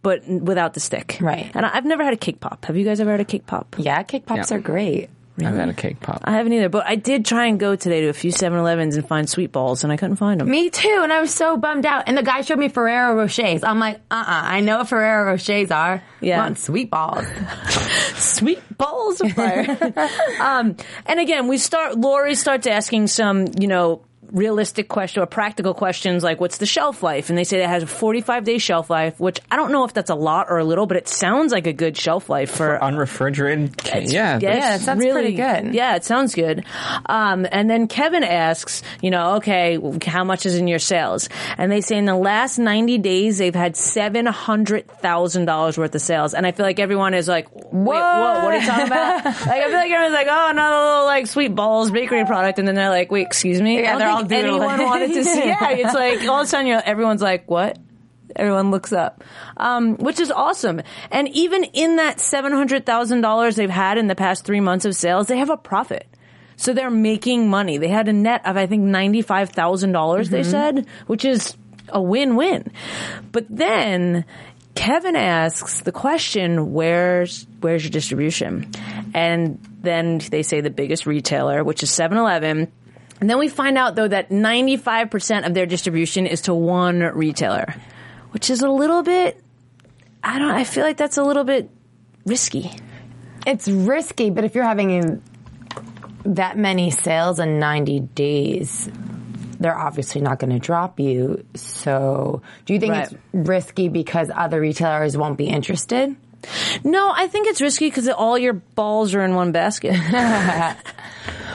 but without the stick. Right. And I- I've never had a cake pop. Have you guys ever had a cake pop? yeah, cake pops Yeah. are great. I've got a cake pop. I haven't either, but I did try and go today to a few 7-Elevens and find sweet balls and I couldn't find them. Me too, and I was so bummed out. And the guy showed me Ferrero Rochers. I'm like, uh, uh I know what Ferrero Rochers are. Yeah. I want sweet balls. sweet balls of fire. um, and again, we start. Lori starts asking some, you know, realistic question or practical questions like, "What's the shelf life?" And they say it has a 45 day shelf life, which I don't know if that's a lot or a little, but it sounds like a good shelf life for. Unrefrigerated. cake. Yeah. Yeah, Yeah, it's it sounds pretty good. Yeah, it sounds good. Um, and then Kevin asks, you know, okay, how much is in your sales? And they say in the last 90 days, they've had $700,000 worth of sales. And I feel like everyone is like, wait, whoa, what are you talking about? like, I feel like everyone's like, oh, another little like sweet balls bakery product. And then they're like, wait, excuse me? Yeah, they're all anyone wanted to see. Yeah, it's like all of a sudden you're, everyone's like, what? Everyone looks up, um, which is awesome. And even in that seven hundred thousand dollars they've had in the past three months of sales, they have a profit. So they're making money. They had a net of I think ninety five thousand dollars. They said, which is a win win. But then Kevin asks the question, "Where's where's your distribution?" And then they say the biggest retailer, which is 7-Eleven. And then we find out though that 95% of their distribution is to one retailer, which is a little bit I don't I feel like that's a little bit risky. It's risky, but if you're having that many sales in 90 days, they're obviously not going to drop you. So, do you think Right. it's risky because other retailers won't be interested? No, I think it's risky because all your balls are in one basket.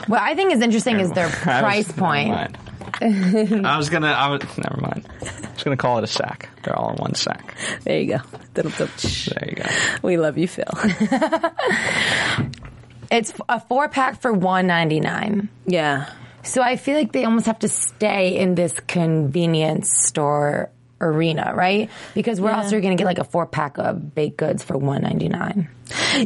What I think is interesting is their I was- price never point. mind. I was gonna. I was never mind. I was gonna call it a sack. They're all in one sack. there you go. Dum-dum. There you go. We love you, Phil. It's a four pack for 199 yeah. So I feel like they almost have to stay in this convenience store arena, right? Because where else are you going to get like a four pack of baked goods for 199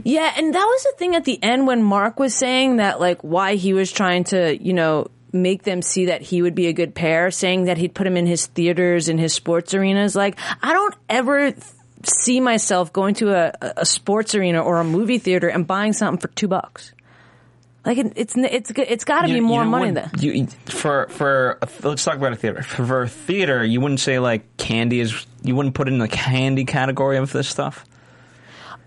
Yeah, and that was the thing at the end when Mark was saying that, like, why he was trying to, you know, make them see that he would be a good pair, saying that he'd put him in his theaters and his sports arenas. Like, I don't ever th- see myself going to a, a sports arena or a movie theater and buying something for two bucks. Like, it, it's it's it's got to be more you know money what? than. You, for for a, let's talk about a theater. For, for a theater, you wouldn't say like candy is. You wouldn't put it in the candy category of this stuff.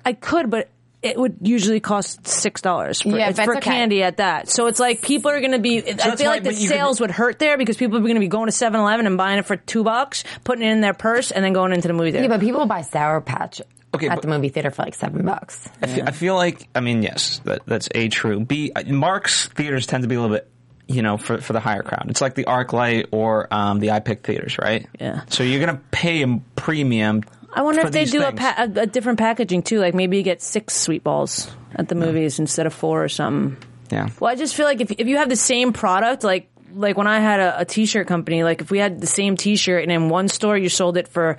I could, but it would usually cost six dollars for, Yeah, for okay. candy at that. So it's like people are going to be. I feel why- like the but you could- sales would hurt there because people are going to be going to 7-Eleven and buying it for two bucks, putting it in their purse, and then going into the movie theater. Yeah, but people buy Sour Patch Okay, at the movie theater for like seven bucks. I feel, I feel like I mean yes, that that's a true. B Mark's theaters tend to be a little bit. You know, for for the higher crowd, it's like the ArcLight or um, the iPic theaters, right? Yeah. So you're gonna pay a premium. I wonder if they do a, pa- a, a different packaging too. Like maybe you get six sweet balls at the movies instead of four or something. Yeah. Well, I just feel like if if you have the same product, like like when I had a, a t-shirt company, like if we had the same t-shirt and in one store you sold it for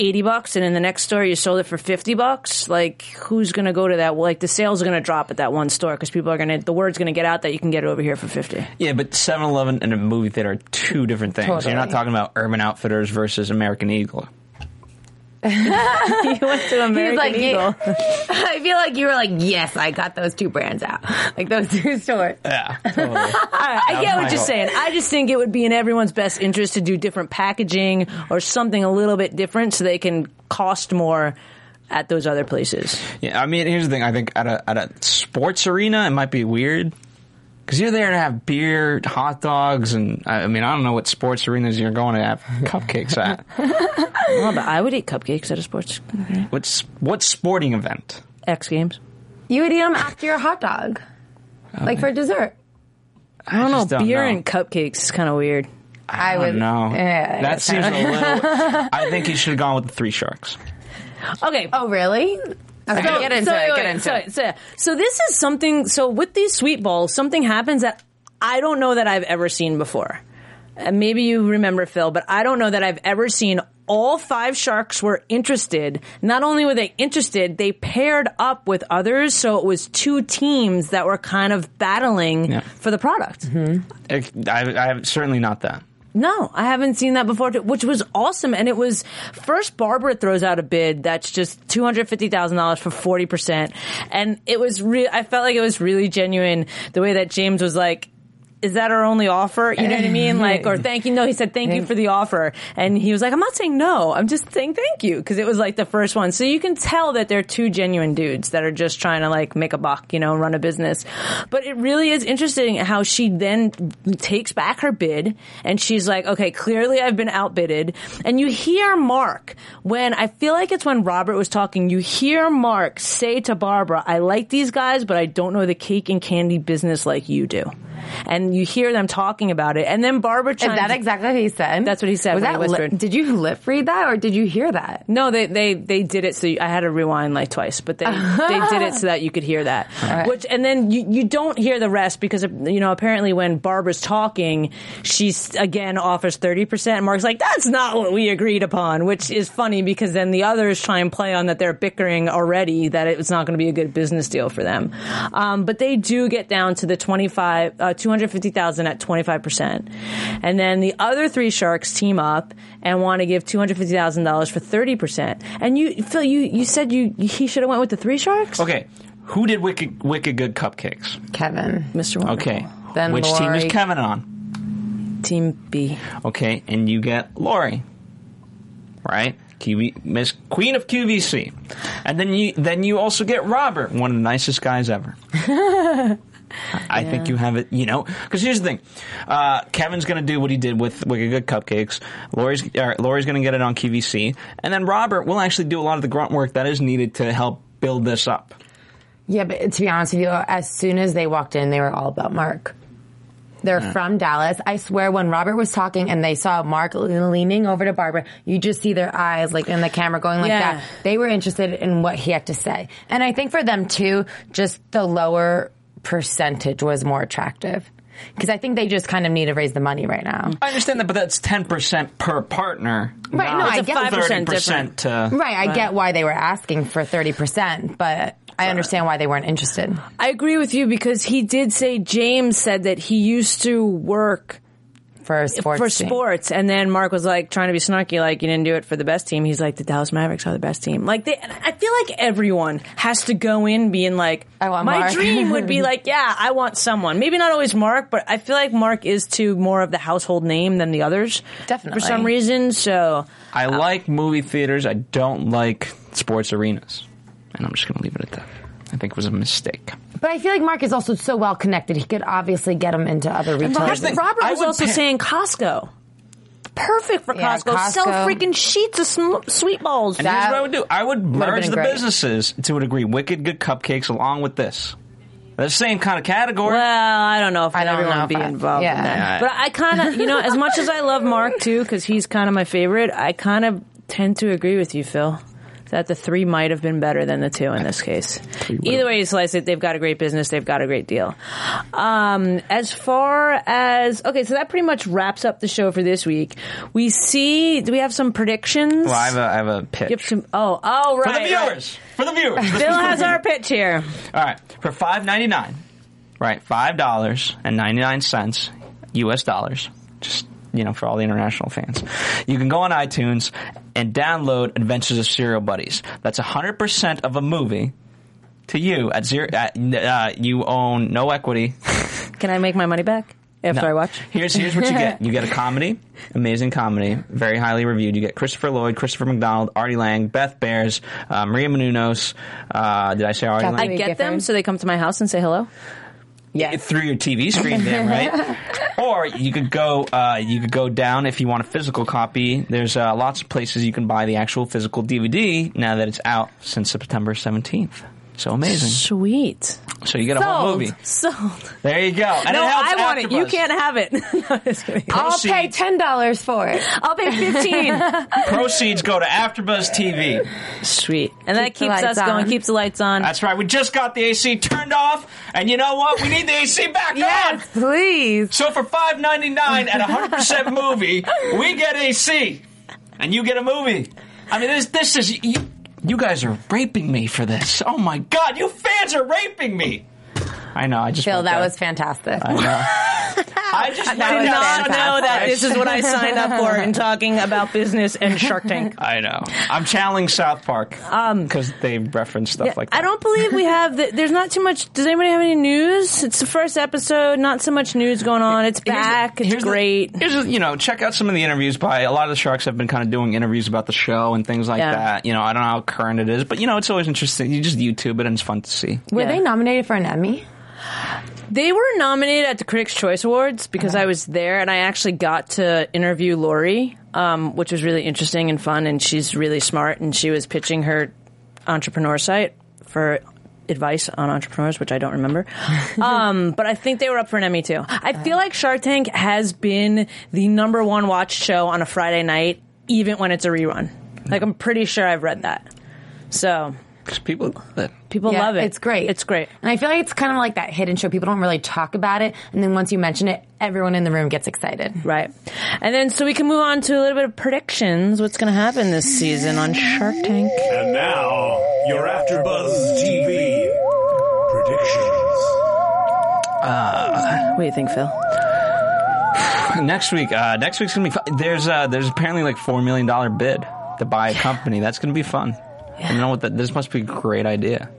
80 bucks and in the next store you sold it for 50 bucks, like who's going to go to that? Well, like the sales are going to drop at that one store because people are going to, the word's going to get out that you can get it over here for 50. Yeah, but 7-Eleven and a movie theater are two different things. You're not talking about Urban Outfitters versus American Eagle. you went to American like, Eagle. I feel like you were like, yes, I got those two brands out, like those two stores. Yeah, totally. I, I get what you're fault. saying. I just think it would be in everyone's best interest to do different packaging or something a little bit different so they can cost more at those other places. yeah, I mean, here's the thing. I think at a at a sports arena, it might be weird because you're there to have beer, hot dogs, and I I mean, I don't know what sports arenas you're going to have cupcakes at. Well, but I would eat cupcakes at a sports What's what sporting event? X Games. You would eat them after your hot dog, oh, like for dessert. I don't know. don't beer know. and cupcakes is kind of weird. I, I would don't know. Yeah, that seems a little. I think he should have gone with the three sharks. Okay. Oh, really? Okay, So- get into so, it. Get into so, it. So, so this is something. So with these sweet balls, something happens that I don't know that I've ever seen before. And maybe you remember Phil, but I don't know that I've ever seen. All five sharks were interested. Not only were they interested, they paired up with others, so it was two teams that were kind of battling Yeah. for the product. I, I have certainly not that. No, I haven't seen that before, which was awesome. And it was first Barbara throws out a bid that's just two hundred fifty thousand dollars for forty percent, and it was real. I felt like it was really genuine the way that James was like. Is that our only offer? You know what I mean? Like, or thank you. No, he said thank you for the offer. And he was like, I'm not saying no. I'm just saying thank you. Cause it was like the first one. So you can tell that they're two genuine dudes that are just trying to like make a buck, you know, run a business. But it really is interesting how she then takes back her bid and she's like, okay, clearly I've been outbidded. And you hear Mark when I feel like it's when Robert was talking, you hear Mark say to Barbara, I like these guys, but I don't know the cake and candy business like you do. And you hear them talking about it. And then Barbara Is that exactly what he said? That's what he said Was when that he whispered. Li- did you lip read that or did you hear that? No, they, they they did it so you, I had to rewind like twice, but they they did it so that you could hear that. Which and then you, you don't hear the rest because you know apparently when Barbara's talking, she's again offers thirty percent. and Mark's like that's not what we agreed upon, which is funny because then the others try and play on that they're bickering already that it's not going to be a good business deal for them. Um, but they do get down to the twenty five uh, two hundred fifty thousand at twenty five percent, and then the other three sharks team up and want to give two hundred fifty thousand dollars for thirty percent. And you, Phil, you you said you he should have went with the three sharks. Okay, who did Wicked Wicked Good Cupcakes? Kevin. Mr. Wonderful. Okay, Then which team is Kevin on? Team B. Okay, and you get Lori, right? QV, Miss Queen of QVC, and then you then you also get Robert, one of the nicest guys ever. I think you have it, you know, because here's the thing: uh, Kevin's going to do what he did with Wicked Good Cupcakes. Lori's uh, Lori's going to get it on QVC, and then Robert will actually do a lot of the grunt work that is needed to help build this up. Yeah, but to be honest with you, as soon as they walked in, they were all about Mark. They're from Dallas. I swear, when Robert was talking and they saw Mark leaning over to Barbara, you just see their eyes like in the camera going like Yeah. that. They were interested in what he had to say. And I think for them too, just the lower percentage was more attractive. Because I think they just kind of need to raise the money right now. I understand that, but that's ten percent per partner. Right, no, not I get that. 30% 5% to Right, I get why they were asking for 30%, but I understand why they weren't interested. I agree with you because he did say James said that he used to work For sports. for team. sports, and then Mark was like trying to be snarky, like you didn't do it for the best team. He's like the Dallas Mavericks are the best team. Like they, I feel like everyone has to go in being like, I want my Mark." dream would be like, yeah, I want someone. Maybe not always Mark, but I feel like Mark is too more of the household name than the others, Definitely. for some reason. So I uh, like movie theaters. I don't like sports arenas. And I'm just going to leave it at that. I think it was a mistake. But I feel like Mark is also so well connected. He could obviously get him into other Robert, retailers. the thing. Robert was also pa- saying Costco. Perfect for Yeah, Costco. Costco. Sell freaking sheets of sm- sweet balls. And That here's what I would do. I would merge the great. businesses to a degree. Wicked Good Cupcakes along with this. The same kind of category. Well, I don't know if I don't everyone know would be involved yeah. in that. Yeah. But I kind of, you know, as much as I love Mark too, because he's kind of my favorite, I kind of tend to agree with you, Phil. That the three might have been better than the two in this case. Either way you slice it, they've got a great business, they've got a great deal. Um, as far as okay, so that pretty much wraps up the show for this week. We see, do we have some predictions? well, I have a, I have a pitch. Some, oh, oh, right. For the right. viewers. For the viewers. Phil has our pitch here. All right, for five ninety nine, right? Five dollars and ninety nine cents, U.S. dollars. Just you know, for all the international fans, you can go on iTunes and download Adventures of Serial Buddies. That's hundred percent of a movie to you at zero. At, uh, you own no equity. Can I make my money back after No. I watch? Here's here's what you get. You get a comedy, amazing comedy, very highly reviewed. You get Christopher Lloyd, Christopher McDonald, Artie Lange, Beth Behrs, uh, Maria Menounos. Uh, did I say Artie Kathy I Lange? get them so they come to my house and say hello. Yes. through your TV screen, then, right. or you could go, uh, you could go down if you want a physical copy. There's uh, lots of places you can buy the actual physical DVD now that it's out since September 17th. So amazing. Sweet. So you get a whole movie. Sold. There you go. And no, it helps I want it. You can't have it. No, just. I'll pay $10 for it. I'll pay fifteen. Proceeds go to AfterBuzz TV. Sweet, and that Keep the keeps us lights going. Keeps the lights on. That's right. We just got the AC turned off, and you know what? We need the AC back on. Yes, please. So for five ninety nine at hundred percent movie, we get AC, and you get a movie. I mean, this this is you, you guys are raping me for this. Oh my god, you fans are raping me. I know. I just Phil, that there. was fantastic. I know. I just That did not fantastic. know that this is what I signed up for in talking about business and Shark Tank. I know. I'm channeling South Park um, because they reference stuff like that. I don't believe we have. The, there's not too much. Does anybody have any news? It's the first episode. Not so much news going on. It's Here's the- back. it's here's the- great. here's the- you know, check out some of the interviews by a lot of the sharks have been kind of doing interviews about the show and things like Yeah. that. You know, I don't know how current it is, but you know, it's always interesting. You just YouTube it and it's fun to see. Were Yeah. they nominated for an Emmy? They were nominated at the Critics' Choice Awards because I was there and I actually got to interview Lori, um, which was really interesting and fun. And she's really smart and she was pitching her entrepreneur site for advice on entrepreneurs, which I don't remember. um, but I think they were up for an Emmy too. I feel like Shark Tank has been the number one watched show on a Friday night, even when it's a rerun. Like I'm pretty sure I've read that. So 'Cause people love it. people Yeah, love it. It's great. It's great. And I feel like it's kind of like that hidden show. People don't really talk about it. And then once you mention it, everyone in the room gets excited. Right. And then so we can move on to a little bit of predictions. What's going to happen this season on Shark Tank? And now, your AfterBuzz TV predictions. What do you think, Phil? Next week, uh, next week's gonna be fun. There's uh, there's apparently like four million dollar bid to buy a company. That's gonna be fun. I know what that. This must be a great idea.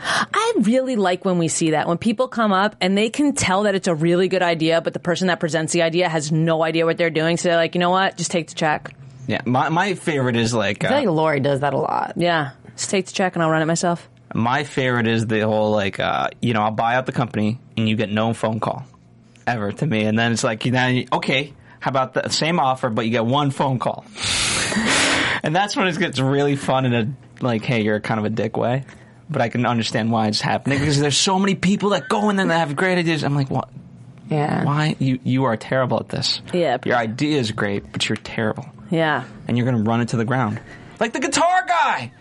I really like when we see that when people come up and they can tell that it's a really good idea, but the person that presents the idea has no idea what they're doing. So they're like, you know what? Just take the check. Yeah, my my favorite is like I feel uh, like Lori does that a lot. Yeah, just take the check and I'll run it myself. my favorite is the whole like uh, you know I'll buy out the company and you get no phone call ever to me, and then it's like you know okay, how about the same offer but you get one phone call, and that's when it gets really fun in a like hey you're kind of a dick way. But I can understand why it's happening because there's so many people that go in there that have great ideas. I'm like, what? Yeah. Why you you are terrible at this? Yeah. your idea is great, but you're terrible, Yeah. and you're gonna run it to the ground, like the guitar guy.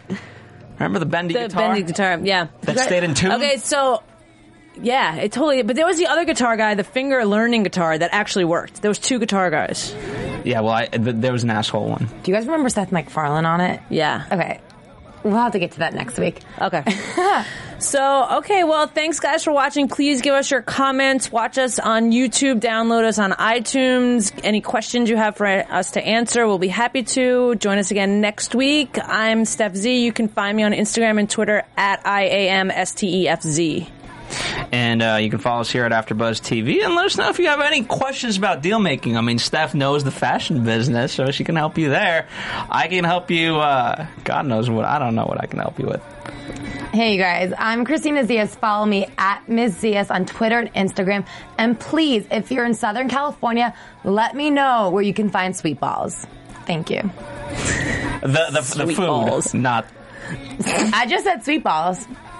Remember the bendy The guitar? bendy guitar. Yeah. That stayed in tune? Okay, so. Yeah, it totally. But there was the other guitar guy, the finger learning guitar, that actually worked. There was two guitar guys. Yeah, well, I, th- there was an asshole one. Do you guys remember Seth MacFarlane on it? Yeah. Okay. We'll have to get to that next week. Okay. so, okay, well, thanks guys for watching. Please give us your comments. Watch us on YouTube. Download us on iTunes. Any questions you have for us to answer, we'll be happy to. Join us again next week. I'm Steph Z. You can find me on Instagram and Twitter at IAMSTEFZ. And uh, you can follow us here at AfterBuzz TV and let us know if you have any questions about deal making. I mean, Steph knows the fashion business, so she can help you there. I can help you. Uh, God knows what. I don't know what I can help you with. Hey, you guys. I'm Christina Zias. Follow me at Ms. Zias on Twitter and Instagram. And please, if you're in Southern California, let me know where you can find sweet balls. Thank you. The the, the food, balls. not. I just said sweet balls.